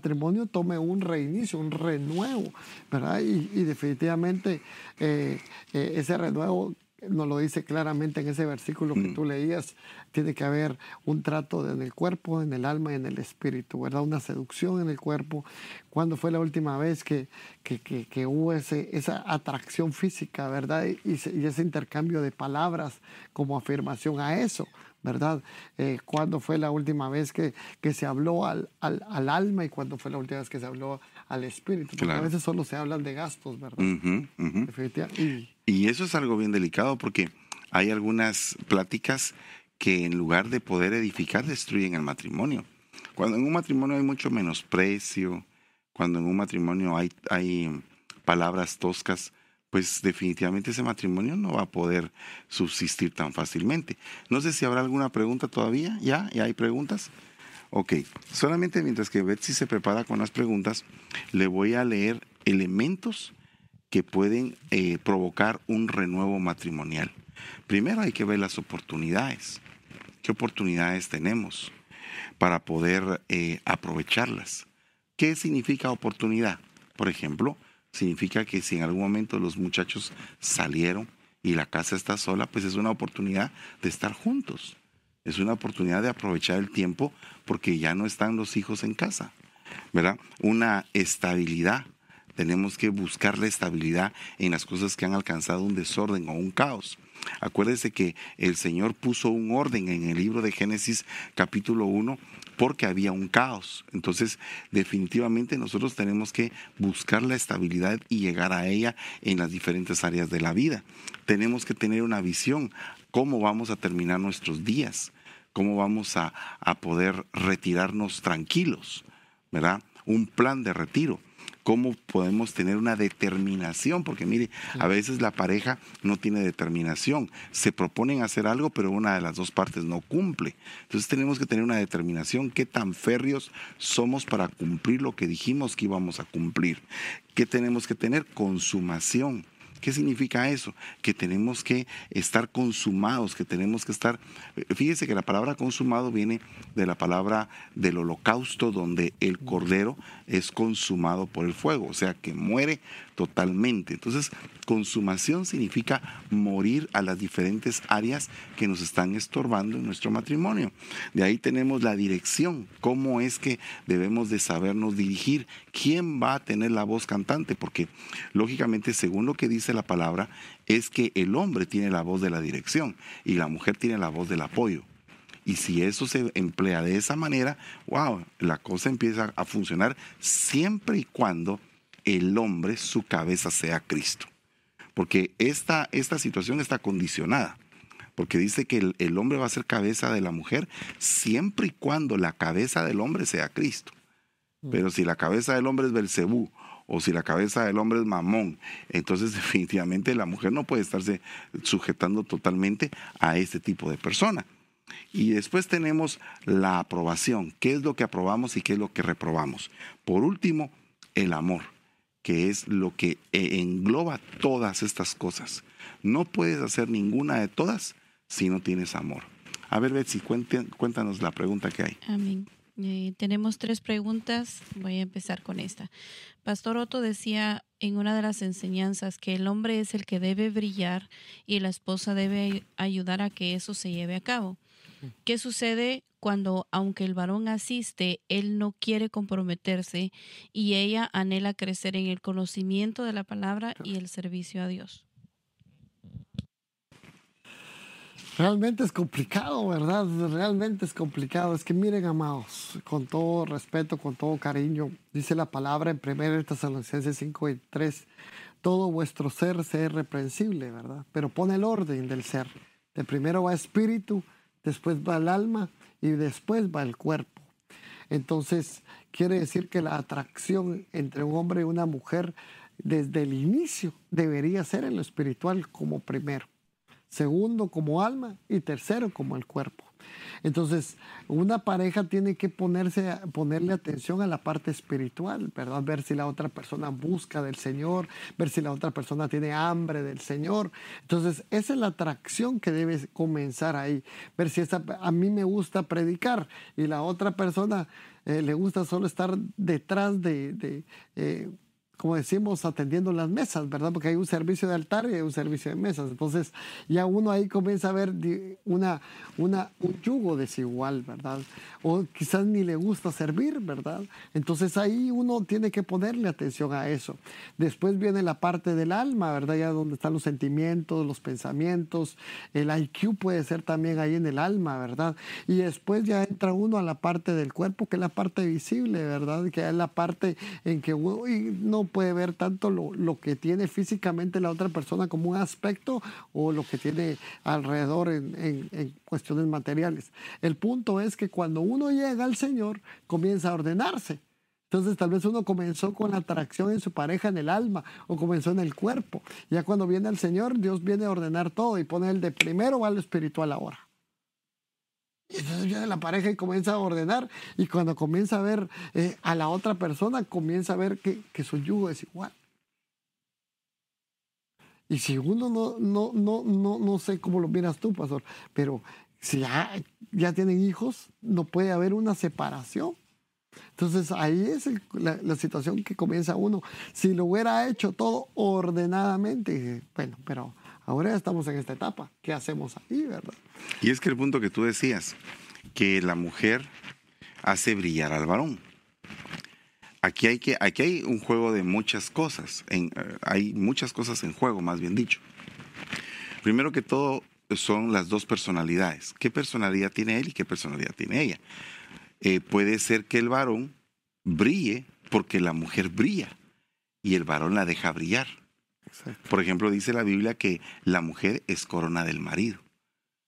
matrimonio tome un reinicio, un renuevo, ¿verdad? Y, definitivamente eh, eh, ese renuevo nos lo dice claramente en ese versículo que mm. tú leías, tiene que haber un trato en el cuerpo, en el alma y en el espíritu, ¿verdad? Una seducción en el cuerpo. ¿Cuándo fue la última vez que, que, hubo ese, esa atracción física, ¿verdad? Y, y, ese intercambio de palabras como afirmación a eso, ¿verdad? Eh, ¿Cuándo fue la última vez que, que se habló al, al, al, alma y cuándo fue la última vez que se habló al espíritu? Porque a veces solo se hablan de gastos, ¿verdad? Y... eso es algo bien delicado porque hay algunas pláticas que en lugar de poder edificar destruyen el matrimonio. Cuando en un matrimonio hay mucho menosprecio, cuando en un matrimonio hay, hay palabras toscas, pues definitivamente ese matrimonio no va a poder subsistir tan fácilmente. No sé si habrá alguna pregunta todavía. ¿Ya? ¿Ya hay preguntas? Ok, solamente mientras que Betsy se prepara con las preguntas, le voy a leer elementos que pueden eh, provocar un renuevo matrimonial. Primero hay que ver las oportunidades. ¿Qué oportunidades tenemos para poder eh, aprovecharlas? ¿Qué significa oportunidad? Por ejemplo, significa que si en algún momento los muchachos salieron y la casa está sola, pues es una oportunidad de estar juntos. Es una oportunidad de aprovechar el tiempo porque ya no están los hijos en casa. ¿Verdad? Una estabilidad. Tenemos que buscar la estabilidad en las cosas que han alcanzado un desorden o un caos. Acuérdese que el Señor puso un orden en el libro de Génesis capítulo 1 porque había un caos. Entonces, definitivamente nosotros tenemos que buscar la estabilidad y llegar a ella en las diferentes áreas de la vida. Tenemos que tener una visión, cómo vamos a terminar nuestros días, cómo vamos a, a poder retirarnos tranquilos, ¿verdad? Un plan de retiro cómo podemos tener una determinación, porque mire, a veces la pareja no tiene determinación, se proponen hacer algo, pero una de las dos partes no cumple. Entonces tenemos que tener una determinación, qué tan férreos somos para cumplir lo que dijimos que íbamos a cumplir. ¿Qué tenemos que tener? Consumación. ¿Qué significa eso? Que tenemos que estar consumados, que tenemos que estar... Eh, fíjese que la palabra consumado viene de la palabra del holocausto, donde el cordero es consumado por el fuego, o sea, que muere totalmente. Entonces, consumación significa morir a las diferentes áreas que nos están estorbando en nuestro matrimonio. De ahí tenemos la dirección, cómo es que debemos de sabernos dirigir, quién va a tener la voz cantante, porque lógicamente, según lo que dice la palabra, es que el hombre tiene la voz de la dirección y la mujer tiene la voz del apoyo. Y si eso se emplea de esa manera, wow, la cosa empieza a funcionar siempre y cuando el hombre, su cabeza sea Cristo. Porque esta, esta situación está condicionada. Porque dice que el, el, hombre va a ser cabeza de la mujer siempre y cuando la cabeza del hombre sea Cristo. Mm. Pero si la cabeza del hombre es Belcebú o si la cabeza del hombre es Mamón, entonces definitivamente la mujer no puede estarse sujetando totalmente a este tipo de persona. Y después tenemos la aprobación, qué es lo que aprobamos y qué es lo que reprobamos. Por último, el amor que es lo que eh, engloba todas estas cosas. No puedes hacer ninguna de todas si no tienes amor. A ver, Betsy, cuéntanos la pregunta que hay. Amén. Eh, tenemos tres preguntas. Voy a empezar con esta. Pastor Otto decía en una de las enseñanzas que el hombre es el que debe brillar y la esposa debe ayudar a que eso se lleve a cabo. ¿Qué sucede cuando, aunque el varón asiste, él no quiere comprometerse y ella anhela crecer en el conocimiento de la palabra y el servicio a Dios? Realmente es complicado, ¿verdad? Realmente es complicado. Es que miren, amados, con todo respeto, con todo cariño, dice la palabra en 1 Tesalonicenses 5 y 3, todo vuestro ser sea irreprensible, ¿verdad? Pero pone el orden del ser. De primero va espíritu, después va el alma y después va el cuerpo. Entonces, quiere decir que la atracción entre un hombre y una mujer desde el inicio debería ser en lo espiritual como primero, segundo como alma y tercero como el cuerpo. Entonces, una pareja tiene que ponerse, ponerle atención a la parte espiritual, ¿verdad? Ver si la otra persona busca del Señor, ver si la otra persona tiene hambre del Señor. Entonces, esa es la atracción que debe comenzar ahí. Ver si a mí me gusta predicar y la otra persona eh, le gusta solo estar detrás de... Eh, como decimos, atendiendo las mesas, ¿verdad? Porque hay un servicio de altar y hay un servicio de mesas. Entonces, ya uno ahí comienza a ver una, una, un yugo desigual, ¿verdad? O quizás ni le gusta servir, ¿verdad? Entonces ahí uno tiene que ponerle atención a eso. Después viene la parte del alma, ¿verdad? Ya donde están los sentimientos, los pensamientos. El IQ puede ser también ahí en el alma, ¿verdad? Y después ya entra uno a la parte del cuerpo, que es la parte visible, ¿verdad? Que es la parte en que uno no puede ver tanto lo, que tiene físicamente la otra persona como un aspecto o lo que tiene alrededor en, cuestiones materiales. El punto es que cuando uno llega al Señor, comienza a ordenarse. Entonces tal vez uno comenzó con la atracción en su pareja en el alma o comenzó en el cuerpo. Ya cuando viene el Señor, Dios viene a ordenar todo y pone el de primero va lo espiritual ahora. Y entonces viene la pareja y comienza a ordenar. Y cuando comienza a ver eh, a la otra persona, comienza a ver que, su yugo es igual. Y si uno no, no, no, no, no sé cómo lo miras tú, pastor, pero si ya, ya tienen hijos, no puede haber una separación. Entonces ahí es la, la, situación que comienza uno. Si lo hubiera hecho todo ordenadamente, bueno, pero Ahora estamos en esta etapa. ¿Qué hacemos ahí, verdad? Y es que el punto que tú decías, que la mujer hace brillar al varón. Aquí hay, que, aquí hay un juego de muchas cosas. En, eh, hay muchas cosas en juego, más bien dicho. Primero que todo son las dos personalidades. ¿Qué personalidad tiene él y qué personalidad tiene ella? Eh, puede ser que el varón brille porque la mujer brilla y el varón la deja brillar. Por ejemplo, dice la Biblia que la mujer es corona del marido.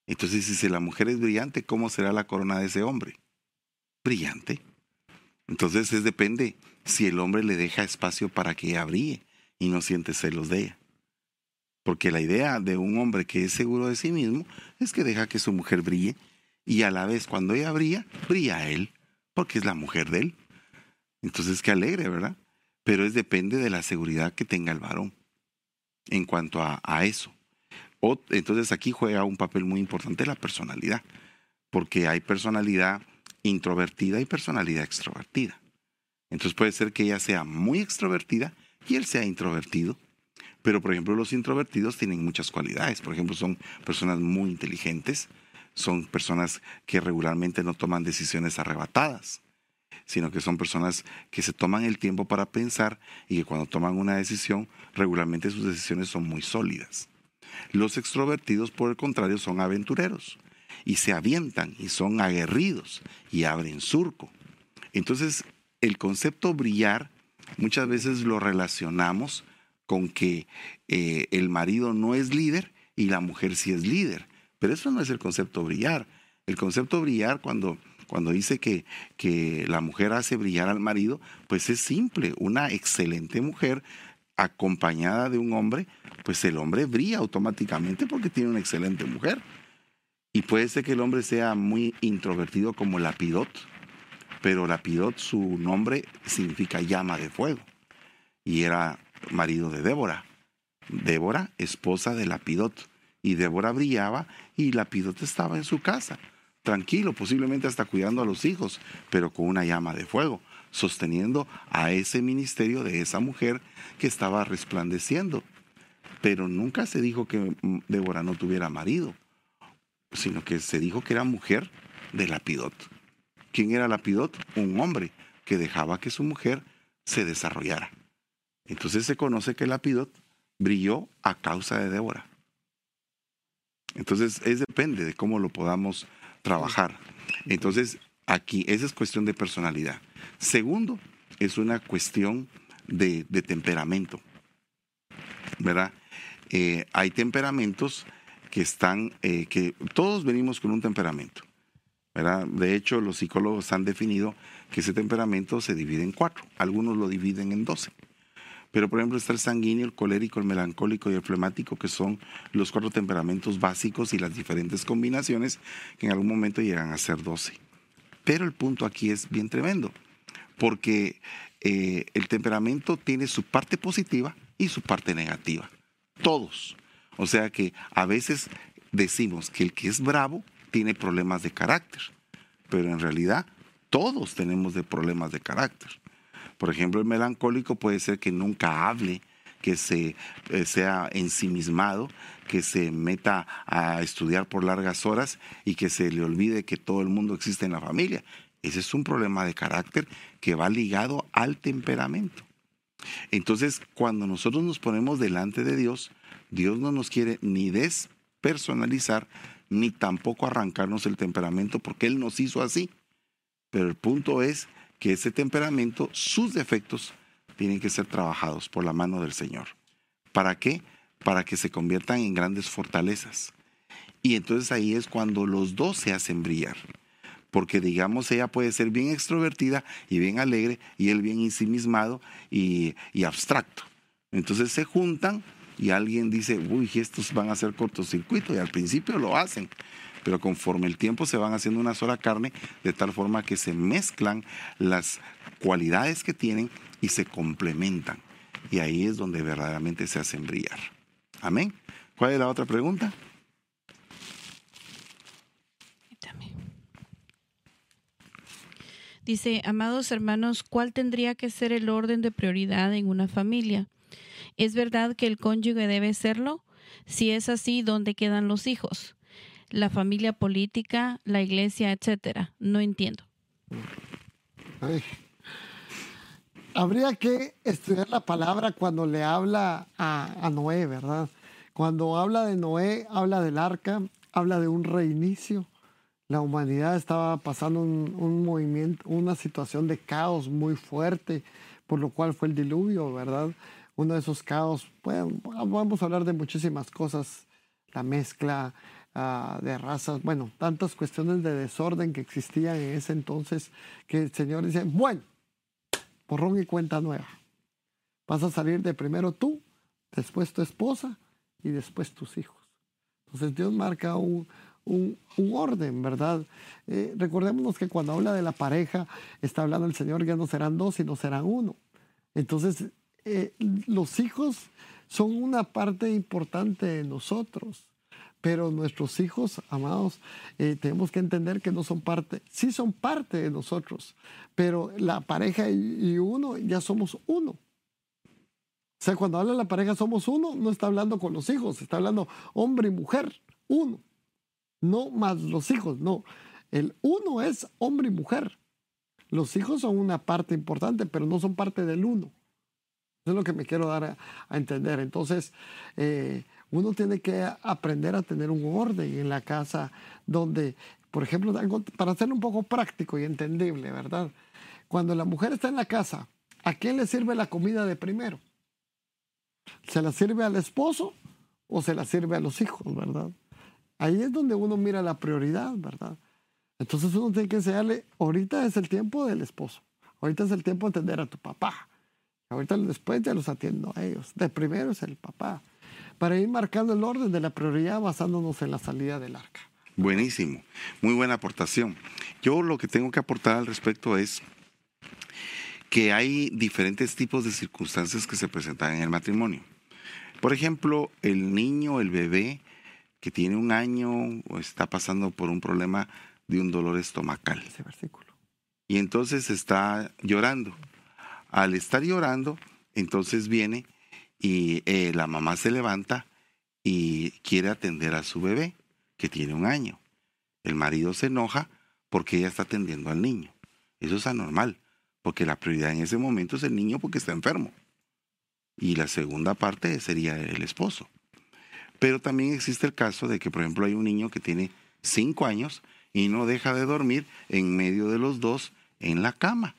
Entonces, si la mujer es brillante, ¿cómo será la corona de ese hombre? Brillante. Entonces, es depende si el hombre le deja espacio para que ella brille y no siente celos de ella. Porque la idea de un hombre que es seguro de sí mismo es que deja que su mujer brille y a la vez cuando ella brilla, brilla él, porque es la mujer de él. Entonces, qué alegre, ¿verdad? Pero es depende de la seguridad que tenga el varón en cuanto a, eso. entonces aquí juega un papel muy importante la personalidad, porque hay personalidad introvertida y personalidad extrovertida. Entonces puede ser que ella sea muy extrovertida y él sea introvertido. Pero por ejemplo los introvertidos tienen muchas cualidades. Por ejemplo son personas muy inteligentes, son personas que regularmente no toman decisiones arrebatadas sino que son personas que se toman el tiempo para pensar y que cuando toman una decisión, regularmente sus decisiones son muy sólidas. Los extrovertidos, por el contrario, son aventureros y se avientan y son aguerridos y abren surco. Entonces, el concepto brillar muchas veces lo relacionamos con que eh, el marido no es líder y la mujer sí es líder. Pero eso no es el concepto brillar. El concepto brillar cuando cuando dice que, que la mujer hace brillar al marido, pues es simple, una excelente mujer acompañada de un hombre, pues el hombre brilla automáticamente porque tiene una excelente mujer. Y puede ser que el hombre sea muy introvertido como Lapidot, pero Lapidot su nombre significa llama de fuego y era marido de Débora. Débora, esposa de Lapidot. Y Débora brillaba y Lapidot estaba en su casa tranquilo, posiblemente hasta cuidando a los hijos, pero con una llama de fuego, sosteniendo a ese ministerio de esa mujer que estaba resplandeciendo. Pero nunca se dijo que Débora no tuviera marido, sino que se dijo que era mujer de Lapidot. ¿Quién era Lapidot? Un hombre que dejaba que su mujer se desarrollara. Entonces se conoce que Lapidot brilló a causa de Débora. Entonces, es depende de cómo lo podamos trabajar. Entonces, aquí, esa es cuestión de personalidad. Segundo, es una cuestión de, temperamento. ¿Verdad? Eh, hay temperamentos que están, eh, que todos venimos con un temperamento. ¿verdad? De hecho, los psicólogos han definido que ese temperamento se divide en cuatro. Algunos lo dividen en doce. Pero por ejemplo está el sanguíneo, el colérico, el melancólico y el flemático, que son los cuatro temperamentos básicos y las diferentes combinaciones que en algún momento llegan a ser 12. Pero el punto aquí es bien tremendo, porque eh, el temperamento tiene su parte positiva y su parte negativa. Todos. O sea que a veces decimos que el que es bravo tiene problemas de carácter, pero en realidad todos tenemos de problemas de carácter. Por ejemplo, el melancólico puede ser que nunca hable, que se, eh, sea ensimismado, que se meta a estudiar por largas horas y que se le olvide que todo el mundo existe en la familia. Ese es un problema de carácter que va ligado al temperamento. Entonces, cuando nosotros nos ponemos delante de Dios, Dios no nos quiere ni despersonalizar, ni tampoco arrancarnos el temperamento, porque Él nos hizo así. Pero el punto es que ese temperamento, sus defectos, tienen que ser trabajados por la mano del Señor. ¿Para qué? Para que se conviertan en grandes fortalezas. Y entonces ahí es cuando los dos se hacen brillar. Porque digamos, ella puede ser bien extrovertida y bien alegre y él bien ensimismado y, y abstracto. Entonces se juntan y alguien dice, uy, estos van a hacer cortocircuito y al principio lo hacen pero conforme el tiempo se van haciendo una sola carne, de tal forma que se mezclan las cualidades que tienen y se complementan. Y ahí es donde verdaderamente se hacen brillar. Amén. ¿Cuál es la otra pregunta? Dice, amados hermanos, ¿cuál tendría que ser el orden de prioridad en una familia? ¿Es verdad que el cónyuge debe serlo? Si es así, ¿dónde quedan los hijos? La familia política, la iglesia, etcétera. No entiendo. Habría que estudiar la palabra cuando le habla a, Noé, ¿verdad? Cuando habla de Noé, habla del arca, habla de un reinicio. La humanidad estaba pasando un, movimiento, una situación de caos muy fuerte, por lo cual fue el diluvio, ¿verdad? Uno de esos caos, bueno, vamos a hablar de muchísimas cosas, la mezcla, Ah, de razas, bueno, tantas cuestiones de desorden que existían en ese entonces, que el Señor dice, bueno, porrón y cuenta nueva. Vas a salir de primero tú, después tu esposa y después tus hijos. Entonces Dios marca un, un, orden, ¿verdad? Eh, recordémonos que cuando habla de la pareja, está hablando el Señor, ya no serán dos, sino serán uno. Entonces, eh, los hijos son una parte importante de nosotros. Pero nuestros hijos, amados, eh, tenemos que entender que no son parte, sí son parte de nosotros, pero la pareja y, uno ya somos uno. O sea, cuando habla la pareja somos uno, no está hablando con los hijos, está hablando hombre y mujer, uno. No más los hijos, no. El uno es hombre y mujer. Los hijos son una parte importante, pero no son parte del uno. Eso es lo que me quiero dar a, entender. Entonces, eh, uno tiene que aprender a tener un orden en la casa donde, por ejemplo, para hacerlo un poco práctico y entendible, ¿verdad? Cuando la mujer está en la casa, ¿a quién le sirve la comida de primero? ¿Se la sirve al esposo o se la sirve a los hijos, verdad? Ahí es donde uno mira la prioridad, ¿verdad? Entonces uno tiene que enseñarle, ahorita es el tiempo del esposo, ahorita es el tiempo de atender a tu papá, ahorita después ya los atiendo a ellos, de primero es el papá para ir marcando el orden de la prioridad basándonos en la salida del arca. Buenísimo, muy buena aportación. Yo lo que tengo que aportar al respecto es que hay diferentes tipos de circunstancias que se presentan en el matrimonio. Por ejemplo, el niño, el bebé que tiene un año o está pasando por un problema de un dolor estomacal. Ese versículo. Y entonces está llorando. Al estar llorando, entonces viene y eh, la mamá se levanta y quiere atender a su bebé, que tiene un año. El marido se enoja porque ella está atendiendo al niño. Eso es anormal, porque la prioridad en ese momento es el niño porque está enfermo. Y la segunda parte sería el esposo. Pero también existe el caso de que, por ejemplo, hay un niño que tiene cinco años y no deja de dormir en medio de los dos en la cama.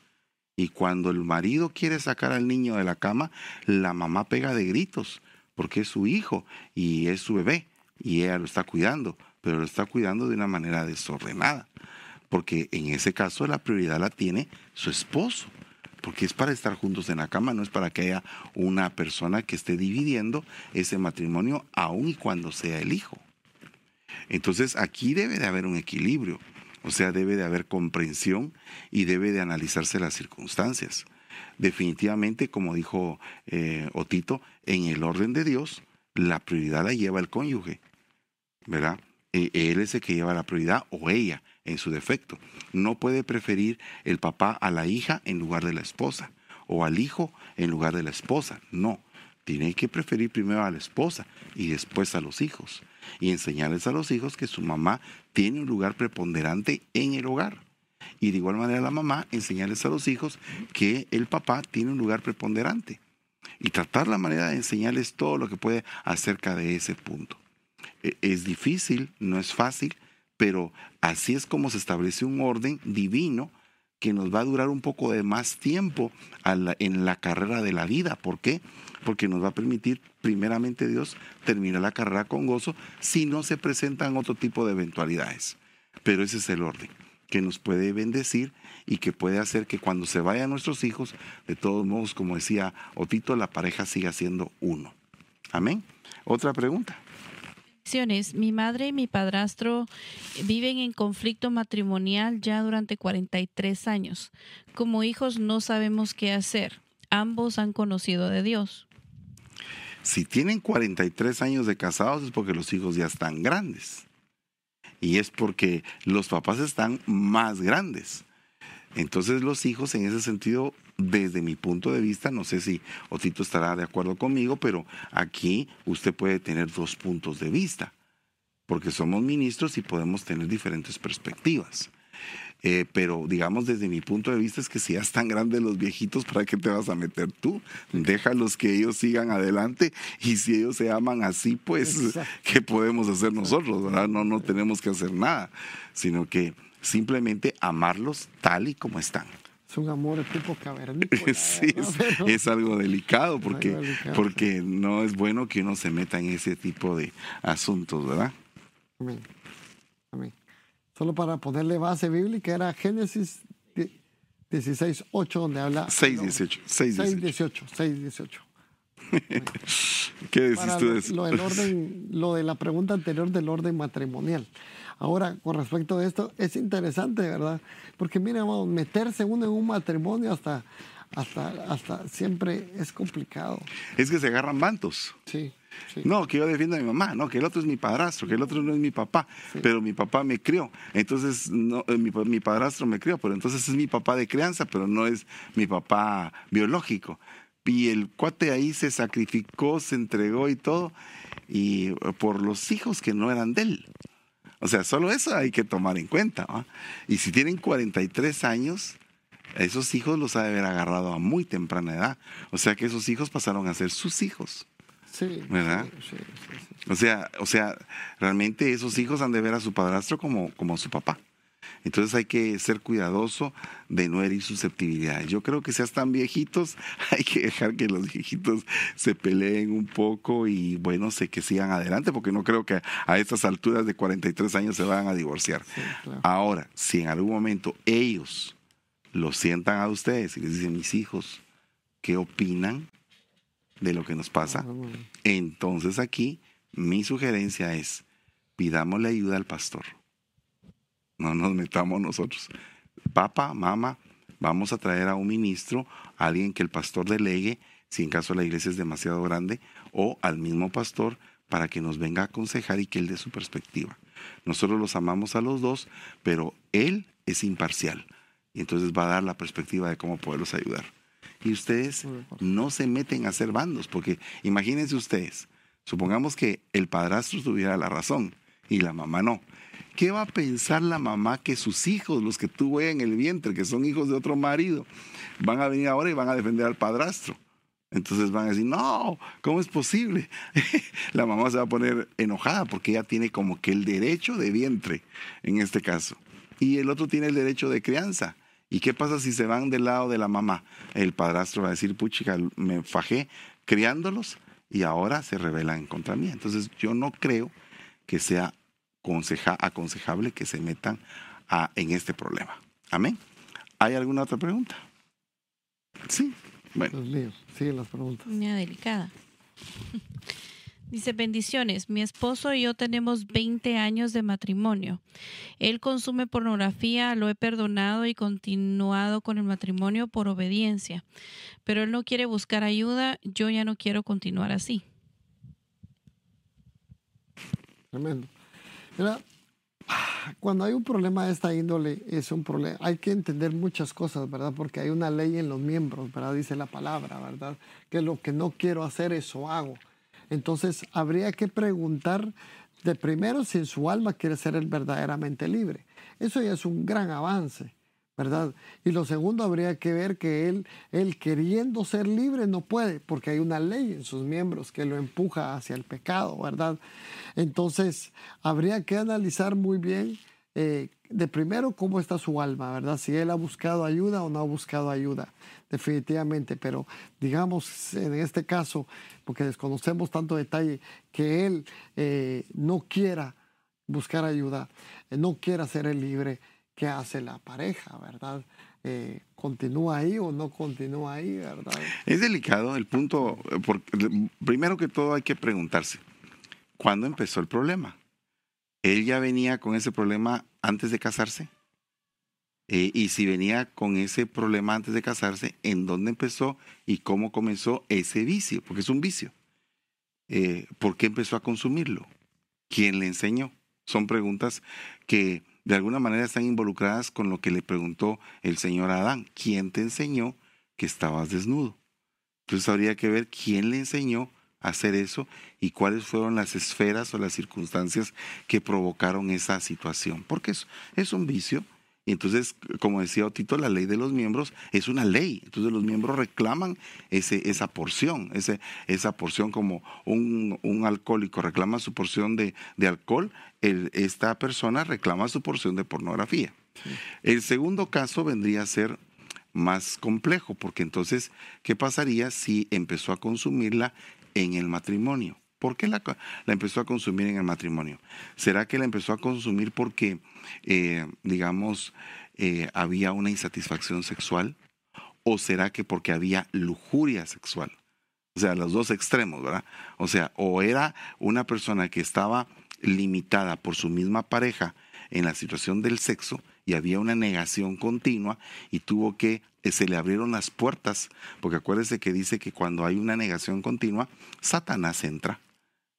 Y cuando el marido quiere sacar al niño de la cama, la mamá pega de gritos, porque es su hijo y es su bebé, y ella lo está cuidando, pero lo está cuidando de una manera desordenada, porque en ese caso la prioridad la tiene su esposo. porque es para estar juntos en la cama, no es para que haya una persona que esté dividiendo ese matrimonio aun y cuando sea el hijo. Entonces aquí debe de haber un equilibrio, o sea, debe de haber comprensión y debe de analizarse las circunstancias. Definitivamente, como dijo eh, Otito, en el orden de Dios, la prioridad la lleva el cónyuge, ¿verdad? E, él es el que lleva la prioridad o ella en su defecto. No puede preferir el papá a la hija en lugar de la esposa o al hijo en lugar de la esposa. No, tiene que preferir primero a la esposa y después a los hijos y enseñarles a los hijos que su mamá tiene un lugar preponderante en el hogar. Y de igual manera la mamá enseñarles a los hijos que el papá tiene un lugar preponderante. Y tratar la manera de enseñarles todo lo que puede acerca de ese punto. E, es difícil, no es fácil, pero así es como se establece un orden divino que nos va a durar un poco de más tiempo en la carrera de la vida. ¿Por qué? Porque nos va a permitir, primeramente Dios, terminar la carrera con gozo si no se presentan otro tipo de eventualidades. Pero ese es el orden que nos puede bendecir y que puede hacer que cuando se vayan nuestros hijos, de todos modos, como decía Otito, la pareja siga siendo uno. Amén. Otra pregunta. Mi madre y mi padrastro viven en conflicto matrimonial ya durante 43 años. Como hijos no sabemos qué hacer. Ambos han conocido de Dios. Si tienen 43 años de casados es porque los hijos ya están grandes. Y es porque los papás están más grandes. Entonces los hijos en ese sentido, desde mi punto de vista, no sé si Otito estará de acuerdo conmigo, pero aquí usted puede tener dos puntos de vista, porque somos ministros y podemos tener diferentes perspectivas. Eh, pero digamos desde mi punto de vista es que si ya están grandes los viejitos, ¿para qué te vas a meter tú? Déjalos que ellos sigan adelante y si ellos se aman así, pues, ¿qué podemos hacer nosotros? No, no tenemos que hacer nada, sino que simplemente amarlos tal y como están. Es un amor tipo cavernícola. sí, es, algo delicado porque, porque no es bueno que uno se meta en ese tipo de asuntos, ¿verdad? Amén. Amén. Solo para ponerle base bíblica era Génesis 16, 8, donde habla... 6, 18. 6, 18. 6, 18. ¿Qué decís tú de eso? Lo, del orden, lo de la pregunta anterior del orden matrimonial. Ahora, con respecto a esto, es interesante, ¿verdad? Porque mira, meterse uno en un matrimonio hasta, hasta, hasta siempre es complicado. Es que se agarran mantos. Sí. No, que yo defiendo a mi mamá, no, que el otro es mi padrastro, que el otro no es mi papá, pero mi papá me crió. Entonces, no, eh, mi, mi, padrastro me crió, pero entonces es mi papá de crianza, pero no es mi papá biológico. Y el cuate ahí se sacrificó, se entregó y todo, y eh, por los hijos que no eran de él. O sea, solo eso hay que tomar en cuenta. Y si tienen 43 años, esos hijos los ha de haber agarrado a muy temprana edad. O sea que esos hijos pasaron a ser sus hijos. Sí. ¿Verdad? Sí, sí, o sea, o sea, realmente esos hijos han de ver a su padrastro como, como su papá. Entonces hay que ser cuidadoso de no herir susceptibilidades. Yo creo que seas tan viejitos, hay que dejar que los viejitos se peleen un poco y bueno, sé que sigan adelante, porque no creo que a estas alturas de 43 años se vayan a divorciar. Ahora, si en algún momento ellos los sientan a ustedes y les dicen, mis hijos, ¿qué opinan de lo que nos pasa? Ah, Entonces aquí mi sugerencia es, pidámosle ayuda al pastor no nos metamos nosotros. Papá, mamá, vamos a traer a un ministro, a alguien que el pastor delegue, si en caso la iglesia es demasiado grande, o al mismo pastor para que nos venga a aconsejar y que él dé su perspectiva. Nosotros los amamos a los dos, pero él es imparcial y entonces va a dar la perspectiva de cómo poderlos ayudar. Y ustedes no se meten a hacer bandos, porque imagínense ustedes, supongamos que el padrastro tuviera la razón y la mamá no. ¿Qué va a pensar la mamá que sus hijos, los que tuvo en el vientre, que son hijos de otro marido, van a venir ahora y van a defender al padrastro? Entonces van a decir, no, ¿cómo es posible? la mamá se va a poner enojada porque ella tiene como que el derecho de vientre en este caso. Y el otro tiene el derecho de crianza. ¿Y qué pasa si se van del lado de la mamá? El padrastro va a decir, puchica, me fajé criándolos y ahora se rebelan contra mí. Entonces yo no creo que sea aconsejable que se metan a, en este problema. Amén. ¿Hay alguna otra pregunta? Sí, bueno. Siguen las preguntas. Una delicada. Dice, bendiciones, mi esposo y yo tenemos 20 años de matrimonio. Él consume pornografía, lo he perdonado y continuado con el matrimonio por obediencia, pero él no quiere buscar ayuda, yo ya no quiero continuar así. Tremendo. Cuando hay un problema de esta índole, es un problema. Hay que entender muchas cosas, ¿verdad? Porque hay una ley en los miembros, ¿verdad? Dice la palabra, ¿verdad? Que lo que no quiero hacer, eso hago. Entonces, habría que preguntar de primero si en su alma quiere ser él verdaderamente libre. Eso ya es un gran avance. ¿verdad? Y lo segundo, habría que ver que él, él queriendo ser libre no puede, porque hay una ley en sus miembros que lo empuja hacia el pecado, ¿verdad? Entonces, habría que analizar muy bien eh, de primero cómo está su alma, ¿verdad? Si él ha buscado ayuda o no ha buscado ayuda, definitivamente, pero digamos en este caso, porque desconocemos tanto detalle, que él eh, no quiera buscar ayuda, eh, no quiera ser el libre, qué hace la pareja, ¿verdad? Eh, ¿Continúa ahí o no continúa ahí, verdad? Es delicado el punto, porque primero que todo hay que preguntarse, ¿cuándo empezó el problema? ¿Él ya venía con ese problema antes de casarse? Eh, y si venía con ese problema antes de casarse, ¿en dónde empezó y cómo comenzó ese vicio? Porque es un vicio. Eh, ¿Por qué empezó a consumirlo? ¿Quién le enseñó? Son preguntas que de alguna manera están involucradas con lo que le preguntó el Señor Adán. ¿Quién te enseñó que estabas desnudo? Entonces habría que ver quién le enseñó hacer eso y cuáles fueron las esferas o las circunstancias que provocaron esa situación. Porque es, es un vicio y entonces, como decía Otito, la ley de los miembros es una ley. Entonces los miembros reclaman ese, esa porción, ese, esa porción como un, un alcohólico reclama su porción de, de alcohol, esta persona reclama su porción de pornografía. El segundo caso vendría a ser más complejo, porque entonces, ¿qué pasaría si empezó a consumirla en el matrimonio? ¿Por qué la, la, empezó a consumir en el matrimonio? ¿Será que la empezó a consumir porque, eh, digamos, eh, había una insatisfacción sexual? ¿O será que porque había lujuria sexual? O sea, los dos extremos, ¿verdad? O sea, o era una persona que estaba limitada por su misma pareja en la situación del sexo y había una negación continua y tuvo que, eh, se le abrieron las puertas, porque acuérdese que dice que cuando hay una negación continua, Satanás entra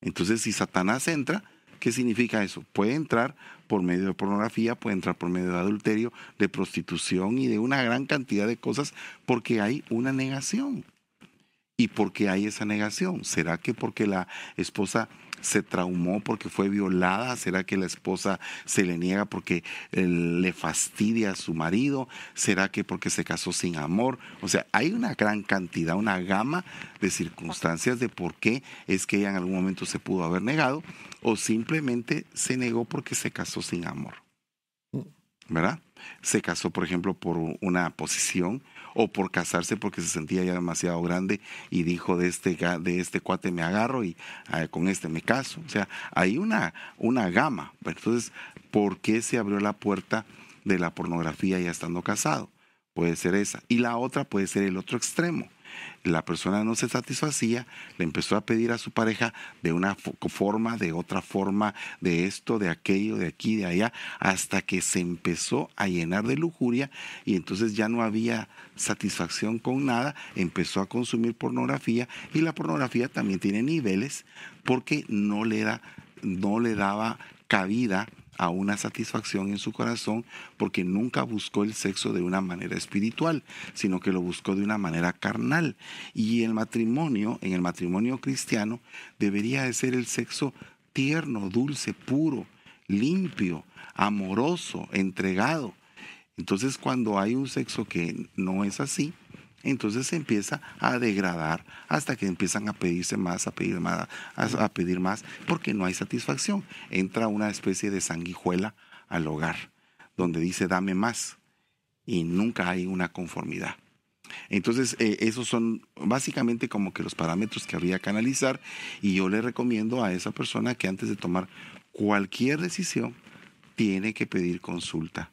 entonces, si Satanás entra, ¿qué significa eso? Puede entrar por medio de pornografía, puede entrar por medio de adulterio, de prostitución y de una gran cantidad de cosas porque hay una negación. ¿Y por qué hay esa negación? ¿Será que porque la esposa se traumó porque fue violada? ¿Será que la esposa se le niega porque eh, le fastidia a su marido? ¿Será que porque se casó sin amor? O sea, hay una gran cantidad, una gama de circunstancias de por qué es que ella en algún momento se pudo haber negado o simplemente se negó porque se casó sin amor. ¿Verdad? Se casó, por ejemplo, por una posición o por casarse porque se sentía ya demasiado grande y dijo de este, de este cuate me agarro y ah, con este me caso. O sea, hay una, una gama. Entonces, ¿por qué se abrió la puerta de la pornografía ya estando casado? Puede ser esa. Y la otra puede ser el otro extremo la persona no se satisfacía, le empezó a pedir a su pareja de una forma, de otra forma, de esto, de aquello, de aquí, de allá, hasta que se empezó a llenar de lujuria y entonces ya no había satisfacción con nada, empezó a consumir pornografía y la pornografía también tiene niveles porque no le da no le daba cabida a una satisfacción en su corazón porque nunca buscó el sexo de una manera espiritual, sino que lo buscó de una manera carnal. Y el matrimonio, en el matrimonio cristiano, debería de ser el sexo tierno, dulce, puro, limpio, amoroso, entregado. Entonces cuando hay un sexo que no es así, entonces se empieza a degradar hasta que empiezan a pedirse más, a pedir más, a, pedir más, porque no hay satisfacción. Entra una especie de sanguijuela al hogar, donde dice dame más, y nunca hay una conformidad. Entonces, eh, esos son básicamente como que los parámetros que habría que analizar y yo le recomiendo a esa persona que antes de tomar cualquier decisión tiene que pedir consulta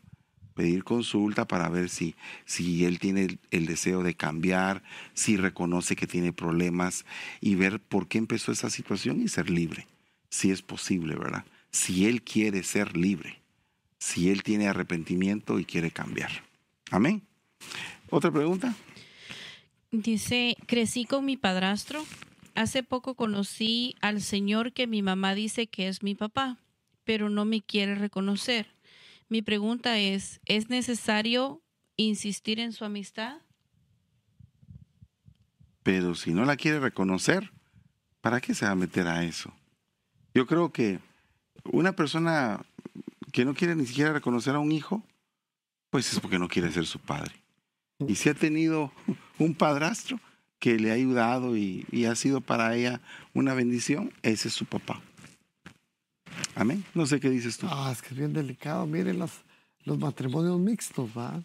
pedir consulta para ver si, si él tiene el, deseo de cambiar, si reconoce que tiene problemas y ver por qué empezó esa situación y ser libre, si es posible, ¿verdad? Si él quiere ser libre, si él tiene arrepentimiento y quiere cambiar. Amén. ¿Otra pregunta? Dice, crecí con mi padrastro. Hace poco conocí al señor que mi mamá dice que es mi papá, pero no me quiere reconocer. Mi pregunta es, ¿es necesario insistir en su amistad? Pero si no la quiere reconocer, ¿para qué se va a meter a eso? Yo creo que una persona que no quiere ni siquiera reconocer a un hijo, pues es porque no quiere ser su padre. Y si ha tenido un padrastro que le ha ayudado y, y ha sido para ella una bendición, ese es su papá. Amén. No sé qué dices tú. Ah, es que es bien delicado. Miren los, matrimonios mixtos, ¿va?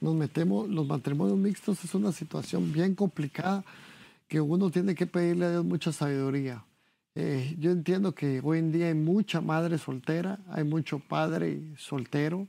Nos metemos, los matrimonios mixtos es una situación bien complicada que uno tiene que pedirle a Dios mucha sabiduría. Eh, yo entiendo que hoy en día hay mucha madre soltera, hay mucho padre soltero,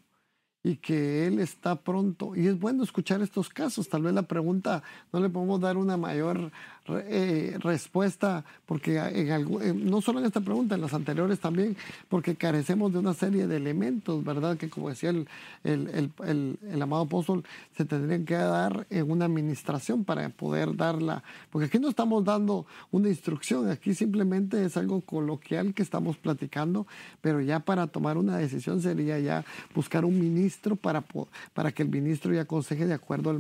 y que Él está pronto. Y es bueno escuchar estos casos. Tal vez la pregunta no le podemos dar una mayor eh, respuesta, porque en no solo en esta pregunta, en las anteriores también, porque carecemos de una serie de elementos, ¿verdad? Que como decía el, el, el, el amado apóstol, se tendrían que dar en una administración para poder darla. Porque aquí no estamos dando una instrucción, aquí simplemente es algo coloquial que estamos platicando, pero ya para tomar una decisión sería ya buscar un ministro para, para que el ministro ya aconseje de acuerdo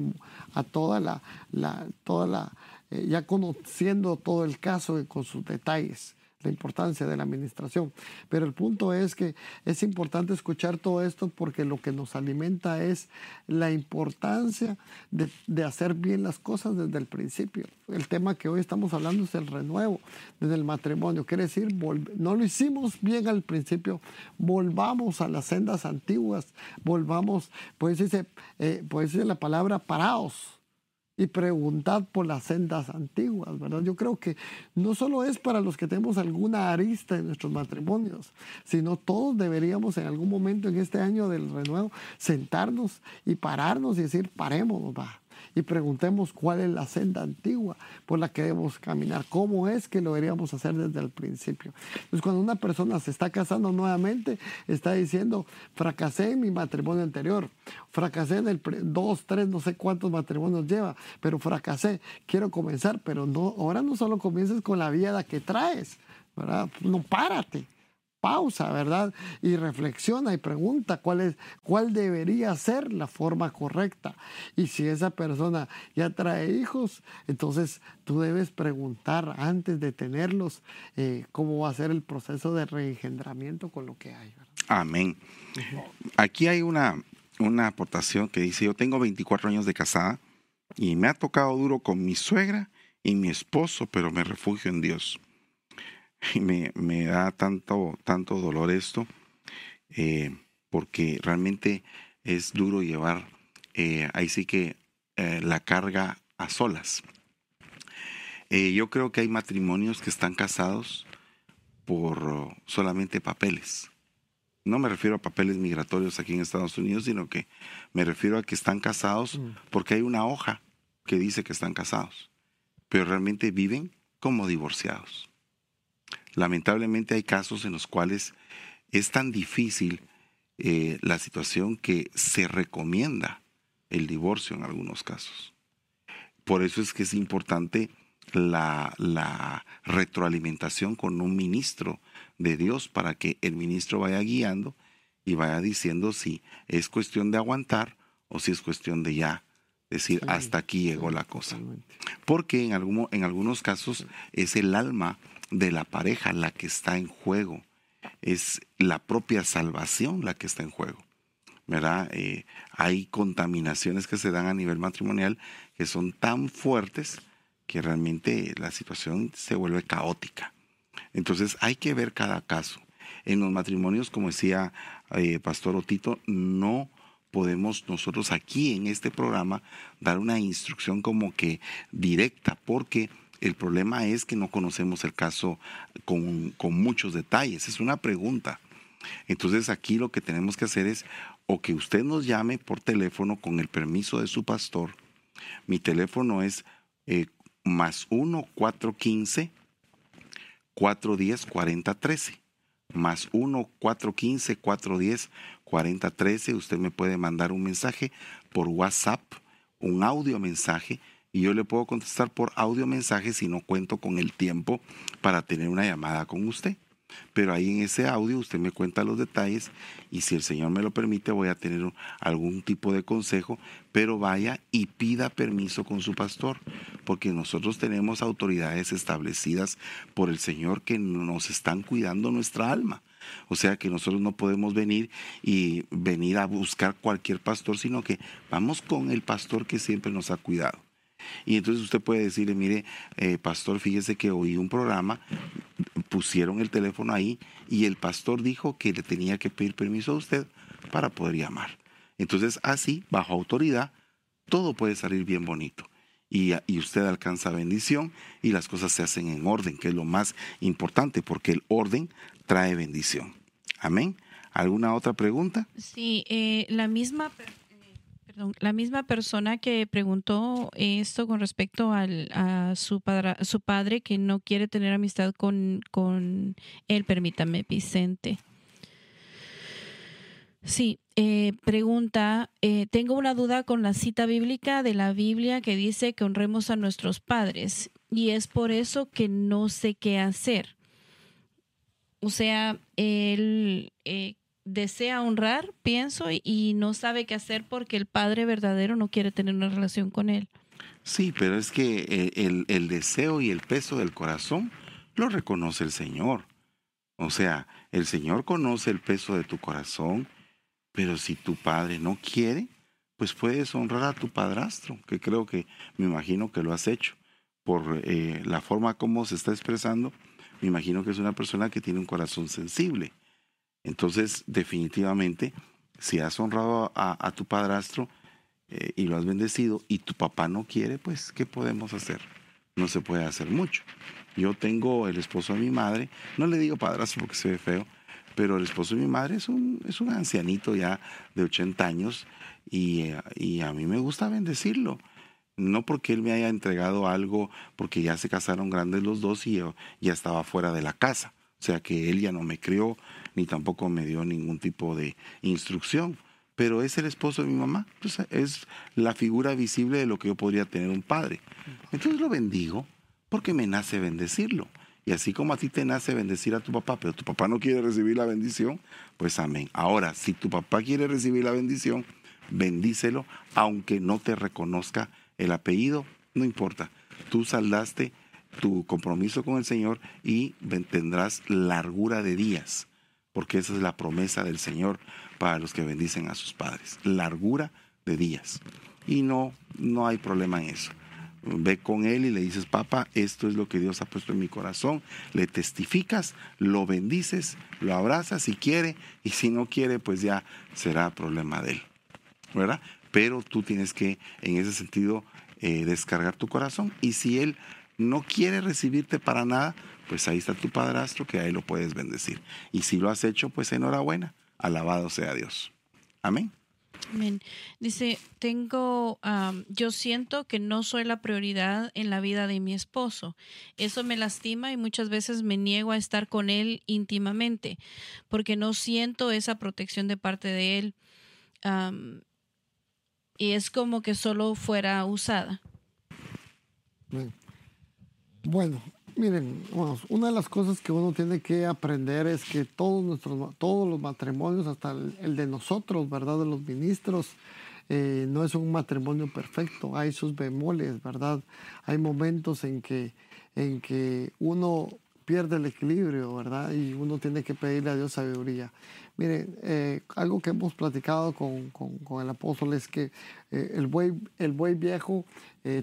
a toda la, la toda la, eh, ya conociendo todo el caso con sus detalles la importancia de la administración. Pero el punto es que es importante escuchar todo esto porque lo que nos alimenta es la importancia de, hacer bien las cosas desde el principio. El tema que hoy estamos hablando es el renuevo desde el matrimonio. Quiere decir, no lo hicimos bien al principio, volvamos a las sendas antiguas, volvamos, pues dice, eh, pues la palabra paraos y preguntad por las sendas antiguas, ¿verdad? Yo creo que no solo es para los que tenemos alguna arista en nuestros matrimonios, sino todos deberíamos en algún momento en este año del renuevo sentarnos y pararnos y decir, parémonos, va y preguntemos cuál es la senda antigua por la que debemos caminar, cómo es que lo deberíamos hacer desde el principio. Entonces, cuando una persona se está casando nuevamente, está diciendo, fracasé en mi matrimonio anterior, fracasé en el dos, tres, no sé cuántos matrimonios lleva, pero fracasé, quiero comenzar, pero no, ahora no solo comiences con la vida que traes, ¿verdad? No párate pausa, ¿verdad? Y reflexiona y pregunta cuál es, cuál debería ser la forma correcta. Y si esa persona ya trae hijos, entonces tú debes preguntar antes de tenerlos eh, cómo va a ser el proceso de reengendramiento con lo que hay. Amén. Aquí hay una, una aportación que dice, yo tengo 24 años de casada y me ha tocado duro con mi suegra y mi esposo, pero me refugio en Dios. Y me, me da tanto, tanto dolor esto, eh, porque realmente es duro llevar eh, ahí sí que eh, la carga a solas. yo creo que hay matrimonios que están casados por solamente papeles. No me refiero a papeles migratorios aquí en Estados Unidos, sino que me refiero a que están casados mm. porque hay una hoja que dice que están casados, pero realmente viven como divorciados. Lamentablemente hay casos en los cuales es tan difícil eh, la situación que se recomienda el divorcio en algunos casos. Por eso es que es importante la, la, retroalimentación con un ministro de Dios para que el ministro vaya guiando y vaya diciendo si es cuestión de aguantar o si es cuestión de ya decir hasta aquí llegó la cosa. Porque en, algún, en algunos casos es el alma de la pareja la que está en juego, es la propia salvación la que está en juego. ¿verdad? Eh, hay contaminaciones que se dan a nivel matrimonial que son tan fuertes que realmente la situación se vuelve caótica. Entonces hay que ver cada caso. En los matrimonios, como decía eh, Pastor Otito, no podemos nosotros aquí en este programa dar una instrucción como que directa, porque el problema es que no conocemos el caso con, muchos detalles. Es una pregunta. Entonces aquí lo que tenemos que hacer es o que usted nos llame por teléfono con el permiso de su pastor. Mi teléfono es eh, más 1 415 410 4013 más 1 415 410 4013 usted me puede mandar un mensaje por WhatsApp un audio mensaje y yo le puedo contestar por audio mensaje si no cuento con el tiempo para tener una llamada con usted. Pero ahí en ese audio usted me cuenta los detalles y si el Señor me lo permite voy a tener algún tipo de consejo, pero vaya y pida permiso con su pastor, porque nosotros tenemos autoridades establecidas por el Señor que nos están cuidando nuestra alma. O sea que nosotros no podemos venir y venir a buscar cualquier pastor, sino que vamos con el pastor que siempre nos ha cuidado. Y entonces usted puede decirle, mire, eh, pastor, fíjese que oí un programa, pusieron el teléfono ahí y el pastor dijo que le tenía que pedir permiso a usted para poder llamar. Entonces así, bajo autoridad, todo puede salir bien bonito. Y, y, usted alcanza bendición y las cosas se hacen en orden, que es lo más importante, porque el orden trae bendición. Amén. ¿Alguna otra pregunta? Sí, eh, la misma la misma persona que preguntó esto con respecto al, a su, padre, su padre que no quiere tener amistad con, con él, permítame, Vicente. Sí, eh, pregunta, eh, tengo una duda con la cita bíblica de la Biblia que dice que honremos a nuestros padres y es por eso que no sé qué hacer. O sea, él, eh, desea honrar, pienso, y no sabe qué hacer porque el padre verdadero no quiere tener una relación con él. Sí, pero es que eh, el, el, deseo y el peso del corazón lo reconoce el Señor. O sea, el Señor conoce el peso de tu corazón, pero si tu padre no quiere, pues puedes honrar a tu padrastro, que creo que me imagino que lo has hecho por eh, la forma como se está expresando. Me imagino que es una persona que tiene un corazón sensible. Entonces, definitivamente, si has honrado a, tu padrastro eh, y lo has bendecido y tu papá no quiere, pues, ¿qué podemos hacer? No se puede hacer mucho. Yo tengo el esposo de mi madre, no le digo padrastro porque se ve feo, pero el esposo de mi madre es un, es un ancianito ya de 80 años y, y a mí me gusta bendecirlo no porque él me haya entregado algo, porque ya se casaron grandes los dos y yo ya estaba fuera de la casa. O sea que él ya no me crió, ni tampoco me dio ningún tipo de instrucción. Pero es el esposo de mi mamá, es la figura visible de lo que yo podría tener un padre. Entonces lo bendigo porque me nace bendecirlo. Y así como a ti te nace bendecir a tu papá, pero tu papá no quiere recibir la bendición, pues amén. Ahora, si tu papá quiere recibir la bendición, bendícelo, aunque no te reconozca el apellido, no importa. Tú saldaste tu compromiso con el Señor y tendrás largura de días porque esa es la promesa del Señor para los que bendicen a sus padres, largura de días. Y no, no hay problema en eso. Ve con él y le dices, papá, esto es lo que Dios ha puesto en mi corazón. Le testificas, lo bendices, lo abrazas si quiere, y si no quiere, pues ya será problema de él. ¿Verdad? Pero tú tienes que, en ese sentido, eh, descargar tu corazón. Y si él no quiere recibirte para nada, pues ahí está tu padrastro que ahí lo puedes bendecir. Y si lo has hecho, pues enhorabuena, alabado sea Dios. Amén. Amén. Dice, tengo, yo siento que no soy la prioridad en la vida de mi esposo. Eso me lastima y muchas veces me niego a estar con él íntimamente porque no siento esa protección de parte de él. y es como que solo fuera usada. Bueno, Miren, una de las cosas que uno tiene que aprender es que todos, nuestros, todos los matrimonios, hasta el, de nosotros, ¿verdad? De los ministros, eh, no es un matrimonio perfecto, hay sus bemoles, ¿verdad? Hay momentos en que, en que uno pierde el equilibrio, ¿verdad? Y uno tiene que pedirle a Dios sabiduría. Miren, eh, algo que hemos platicado con, con, el apóstol es que eh, el, buey, el buey viejo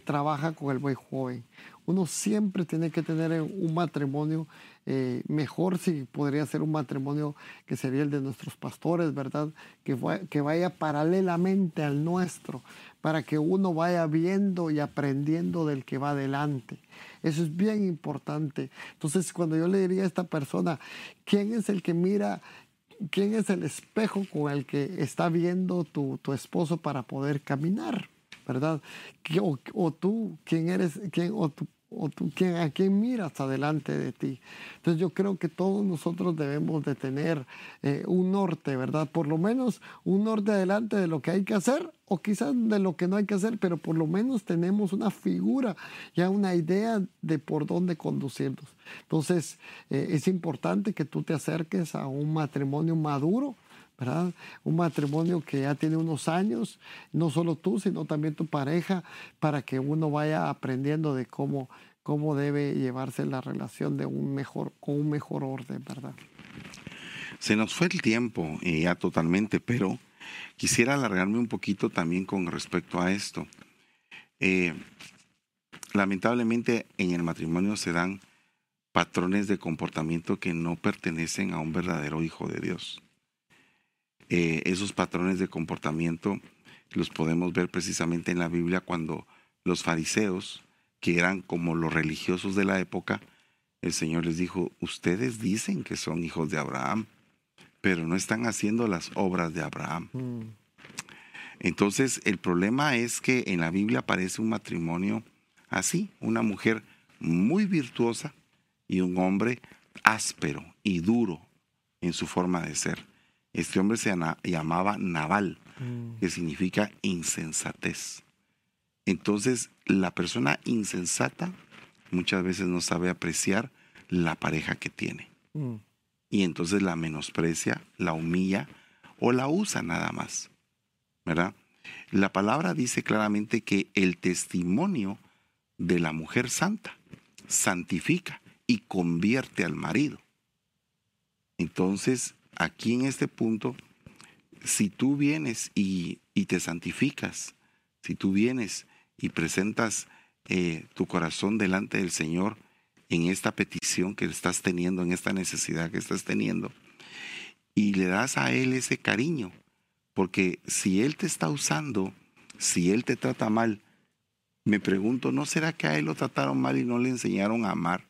trabaja con el buey joven uno siempre tiene que tener un matrimonio eh, mejor si podría ser un matrimonio que sería el de nuestros pastores, ¿verdad? Que, vaya paralelamente al nuestro, para que uno vaya viendo y aprendiendo del que va adelante. Eso es bien importante. Entonces, cuando yo le diría a esta persona, ¿quién es el que mira quién es el espejo con el que está viendo tu, tu esposo para poder caminar, ¿verdad? O, o, tú, quién eres, quién, o tu o tú, a quién miras adelante de ti. Entonces yo creo que todos nosotros debemos de tener eh, un norte, ¿verdad? Por lo menos un norte adelante de lo que hay que hacer o quizás de lo que no hay que hacer, pero por lo menos tenemos una figura, ya una idea de por dónde conducirnos. Entonces eh, es importante que tú te acerques a un matrimonio maduro ¿verdad? Un matrimonio que ya tiene unos años, no solo tú, sino también tu pareja, para que uno vaya aprendiendo de cómo, cómo debe llevarse la relación de un mejor, con un mejor orden, ¿verdad? Se nos fue el tiempo ya totalmente, pero quisiera alargarme un poquito también con respecto a esto. Eh, lamentablemente en el matrimonio se dan patrones de comportamiento que no pertenecen a un verdadero hijo de Dios. Eh, esos patrones de comportamiento los podemos ver precisamente en la Biblia cuando los fariseos, que eran como los religiosos de la época, el Señor les dijo, ustedes dicen que son hijos de Abraham, pero no están haciendo las obras de Abraham. Mm. Entonces, el problema es que en la Biblia aparece un matrimonio así, una mujer muy virtuosa y un hombre áspero y duro en su forma de ser. Este hombre se llamaba Naval, mm. que significa insensatez. Entonces, la persona insensata muchas veces no sabe apreciar la pareja que tiene. Mm. Y entonces la menosprecia, la humilla o la usa nada más. ¿Verdad? La palabra dice claramente que el testimonio de la mujer santa santifica y convierte al marido. Entonces, aquí en este punto, si tú vienes y, te santificas, si tú vienes y presentas eh, tu corazón delante del Señor en esta petición que estás teniendo, en esta necesidad que estás teniendo, y le das a Él ese cariño, porque si Él te está usando, si Él te trata mal, me pregunto, ¿no será que a Él lo trataron mal y no le enseñaron a amar?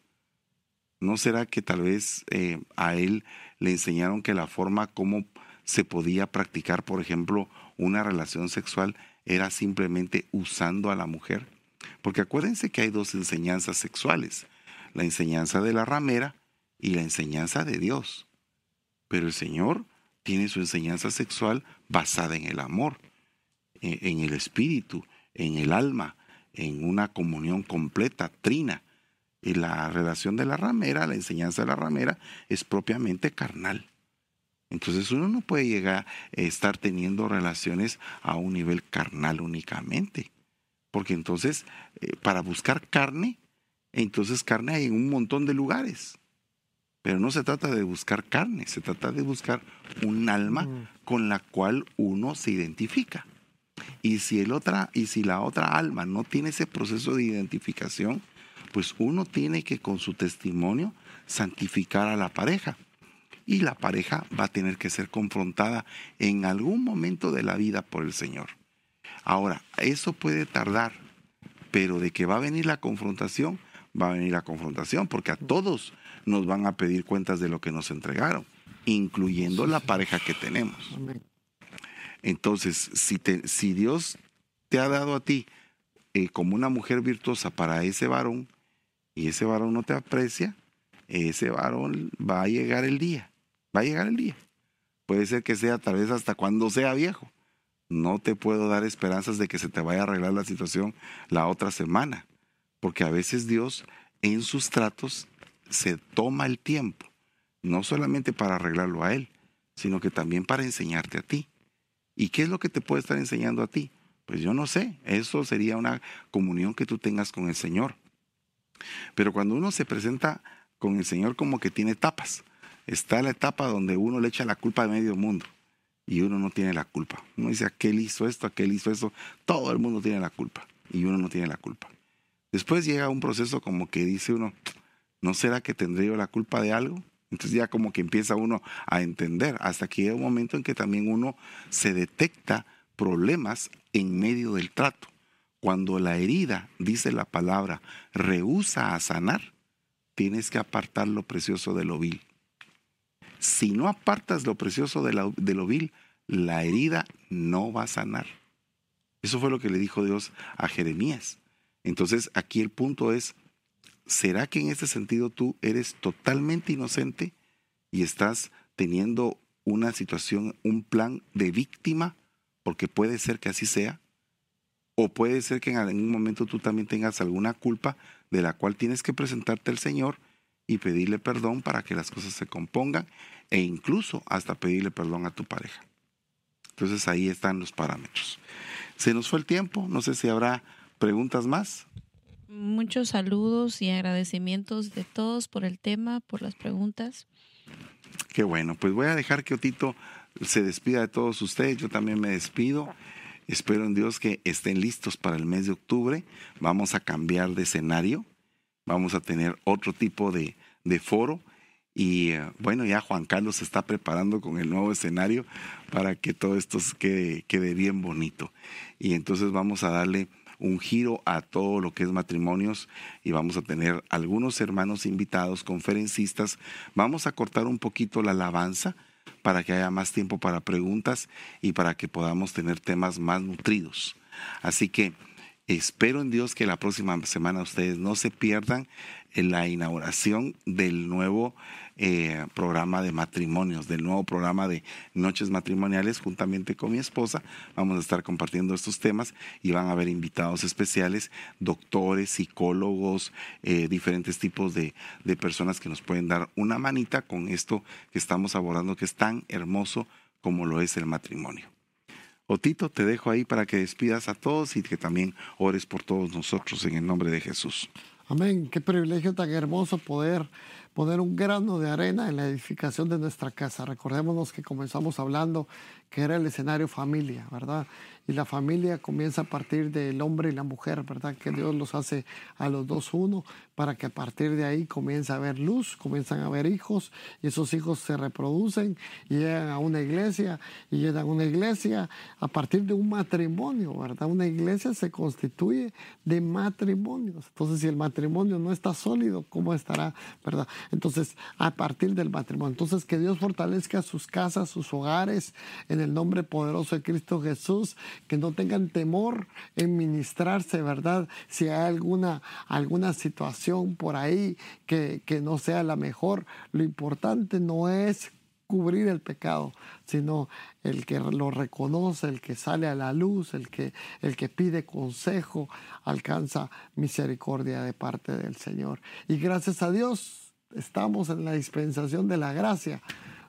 ¿No será que tal vez eh, a Él le enseñaron que la forma como se podía practicar, por ejemplo, una relación sexual era simplemente usando a la mujer. Porque acuérdense que hay dos enseñanzas sexuales, la enseñanza de la ramera y la enseñanza de Dios. Pero el Señor tiene su enseñanza sexual basada en el amor, e, en el espíritu, en el alma, en una comunión completa, trina. Y la relación de la ramera, la enseñanza de la ramera, es propiamente carnal. Entonces uno no puede llegar a estar teniendo relaciones a un nivel carnal únicamente. Porque entonces, eh, para buscar carne, entonces carne hay en un montón de lugares. Pero no se trata de buscar carne, se trata de buscar un alma mm. con la cual uno se identifica. Y si, el otra, y si la otra alma no tiene ese proceso de identificación, pues uno tiene que con su testimonio santificar a la pareja. Y la pareja va a tener que ser confrontada en algún momento de la vida por el Señor. Ahora, eso puede tardar, pero de que va a venir la confrontación, va a venir la confrontación, porque a todos nos van a pedir cuentas de lo que nos entregaron, incluyendo la pareja que tenemos. Entonces, si, si Dios te ha dado a ti eh, como una mujer virtuosa para ese varón, y ese varón no te aprecia, ese varón va a llegar el día, va a llegar el día. Puede ser que sea tal vez hasta cuando sea viejo. No te puedo dar esperanzas de que se te vaya a arreglar la situación la otra semana, porque a veces Dios en sus tratos se toma el tiempo, no solamente para arreglarlo a Él, sino que también para enseñarte a ti. ¿Y qué es lo que te puede estar enseñando a ti? Pues yo no sé, eso sería una comunión que tú tengas con el Señor. Pero cuando uno se presenta con el Señor como que tiene etapas, está la etapa donde uno le echa la culpa a medio mundo y uno no tiene la culpa. Uno dice, aquel hizo esto, aquel hizo eso, todo el mundo tiene la culpa y uno no tiene la culpa. Después llega un proceso como que dice uno, ¿no será que tendré yo la culpa de algo? Entonces ya como que empieza uno a entender, hasta que llega un momento en que también uno se detecta problemas en medio del trato. Cuando la herida, dice la palabra, rehúsa a sanar, tienes que apartar lo precioso de lo vil. si no apartas lo precioso de, lo vil, la herida no va a sanar. Eso fue lo que le dijo Dios a Jeremías. Entonces aquí el punto es, ¿será que en este sentido tú eres totalmente inocente y estás teniendo una situación, un plan de víctima? Porque puede ser que así sea. O puede ser que en algún momento tú también tengas alguna culpa de la cual tienes que presentarte al Señor y pedirle perdón para que las cosas se compongan e incluso hasta pedirle perdón a tu pareja. Entonces ahí están los parámetros. Se nos fue el tiempo, no sé si habrá preguntas más. Muchos saludos y agradecimientos de todos por el tema, por las preguntas. Qué bueno, pues voy a dejar que Otito se despida de todos ustedes, yo también me despido. Espero en Dios que estén listos para el mes de octubre. Vamos a cambiar de escenario, vamos a tener otro tipo de, foro y eh, bueno, ya Juan Carlos se está preparando con el nuevo escenario para que todo esto quede, quede bien bonito. Y entonces vamos a darle un giro a todo lo que es matrimonios y vamos a tener algunos hermanos invitados, conferencistas. Vamos a cortar un poquito la alabanza para que haya más tiempo para preguntas y para que podamos tener temas más nutridos. Así que espero en Dios que la próxima semana ustedes no se pierdan en la inauguración del nuevo eh, programa de matrimonios, del nuevo programa de noches matrimoniales, juntamente con mi esposa. Vamos a estar compartiendo estos temas y van a haber invitados especiales, doctores, psicólogos, eh, diferentes tipos de, de personas que nos pueden dar una manita con esto que estamos abordando, que es tan hermoso como lo es el matrimonio. Otito, te dejo ahí para que despidas a todos y que también ores por todos nosotros en el nombre de Jesús. Amén. Qué privilegio tan hermoso poder poner un grano de arena en la edificación de nuestra casa. Recordémonos que comenzamos hablando que era el escenario familia, ¿verdad? Y la familia comienza a partir del hombre y la mujer, ¿verdad? Que Dios los hace a los dos uno para que a partir de ahí comience a haber luz, comienzan a haber hijos y esos hijos se reproducen y llegan a una iglesia y llegan a una iglesia a partir de un matrimonio, ¿verdad? Una iglesia se constituye de matrimonios. Entonces, si el matrimonio no está sólido, ¿cómo estará, verdad? Entonces, a partir del matrimonio. Entonces, que Dios fortalezca sus casas, sus hogares, en el nombre poderoso de Cristo Jesús, que no tengan temor en ministrarse, ¿verdad? Si hay alguna, alguna situación por ahí que, que no sea la mejor, lo importante no es cubrir el pecado, sino el que lo reconoce, el que sale a la luz, el que, el que pide consejo, alcanza misericordia de parte del Señor. Y gracias a Dios estamos en la dispensación de la gracia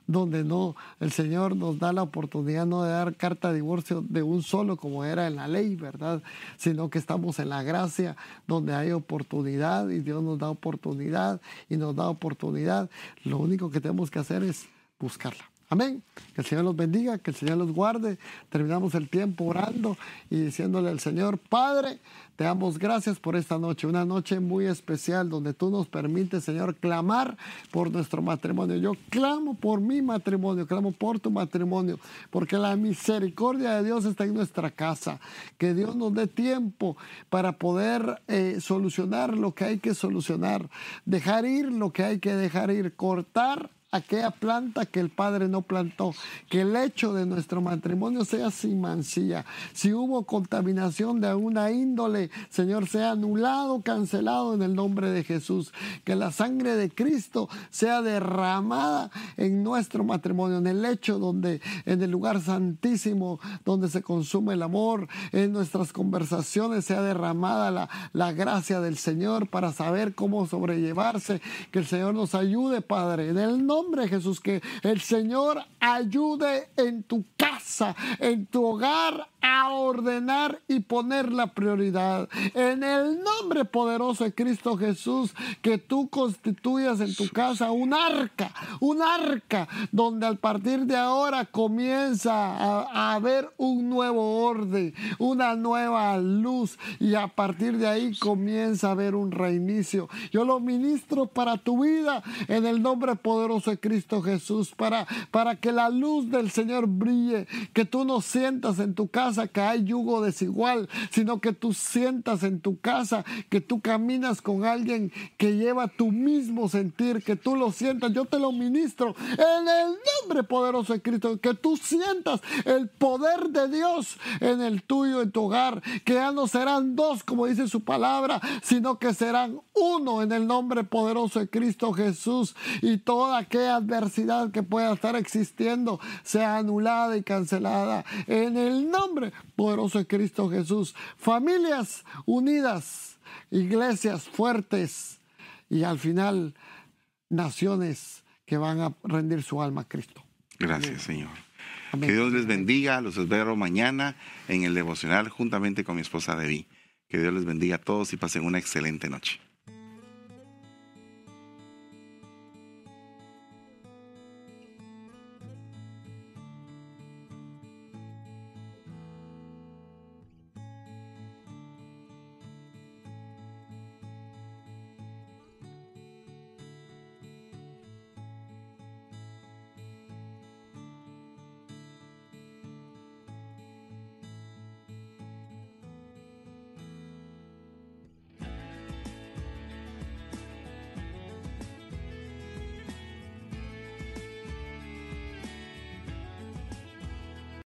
donde no, el Señor nos da la oportunidad no de dar carta de divorcio de un solo como era en la ley, ¿verdad? Sino que estamos en la gracia donde hay oportunidad y Dios nos da oportunidad y nos da oportunidad. Lo único que tenemos que hacer es buscarla. Amén. Que el Señor los bendiga, que el Señor los guarde. Terminamos el tiempo orando y diciéndole al Señor, Padre, te damos gracias por esta noche, una noche muy especial donde tú nos permites, Señor, clamar por nuestro matrimonio. Yo clamo por mi matrimonio, clamo por tu matrimonio, porque la misericordia de Dios está en nuestra casa. Que Dios nos dé tiempo para poder eh, solucionar lo que hay que solucionar, dejar ir lo que hay que dejar ir, cortar aquella planta que el Padre no plantó, que el hecho de nuestro matrimonio sea sin mancilla. Si hubo contaminación de alguna índole, Señor, sea anulado, cancelado en el nombre de Jesús. Que la sangre de Cristo sea derramada en nuestro matrimonio, en el hecho donde, en el lugar santísimo donde se consume el amor, en nuestras conversaciones sea derramada la, la gracia del Señor para saber cómo sobrellevarse. Que el Señor nos ayude, Padre, en el nombre nombre Jesús, que el Señor ayude en tu casa, en tu hogar, a ordenar y poner la prioridad. En el nombre poderoso de Cristo Jesús, que tú constituyas en tu casa un arca, un arca donde al partir de ahora comienza a, haber un nuevo orden, una nueva luz y a partir de ahí comienza a haber un reinicio. Yo lo ministro para tu vida en el nombre poderoso de Cristo Jesús, para, para que la luz del Señor brille, que tú no sientas en tu casa que hay yugo desigual, sino que tú sientas en tu casa que tú caminas con alguien que lleva tu mismo sentir, que tú lo sientas. Yo te lo ministro en el nombre poderoso de Cristo, que tú sientas el poder de Dios en el tuyo, en tu hogar, que ya no serán dos, como dice su palabra, sino que serán uno en el nombre poderoso de Cristo Jesús y toda aquella adversidad que pueda estar existiendo sea anulada y cancelada en el nombre poderoso de Cristo Jesús. Familias unidas, iglesias fuertes y al final naciones que van a rendir su alma a Cristo. Gracias, Señor. Que Dios les bendiga. Los espero mañana en el devocional juntamente con mi esposa Debbie. Que Dios les bendiga a todos y pasen una excelente noche.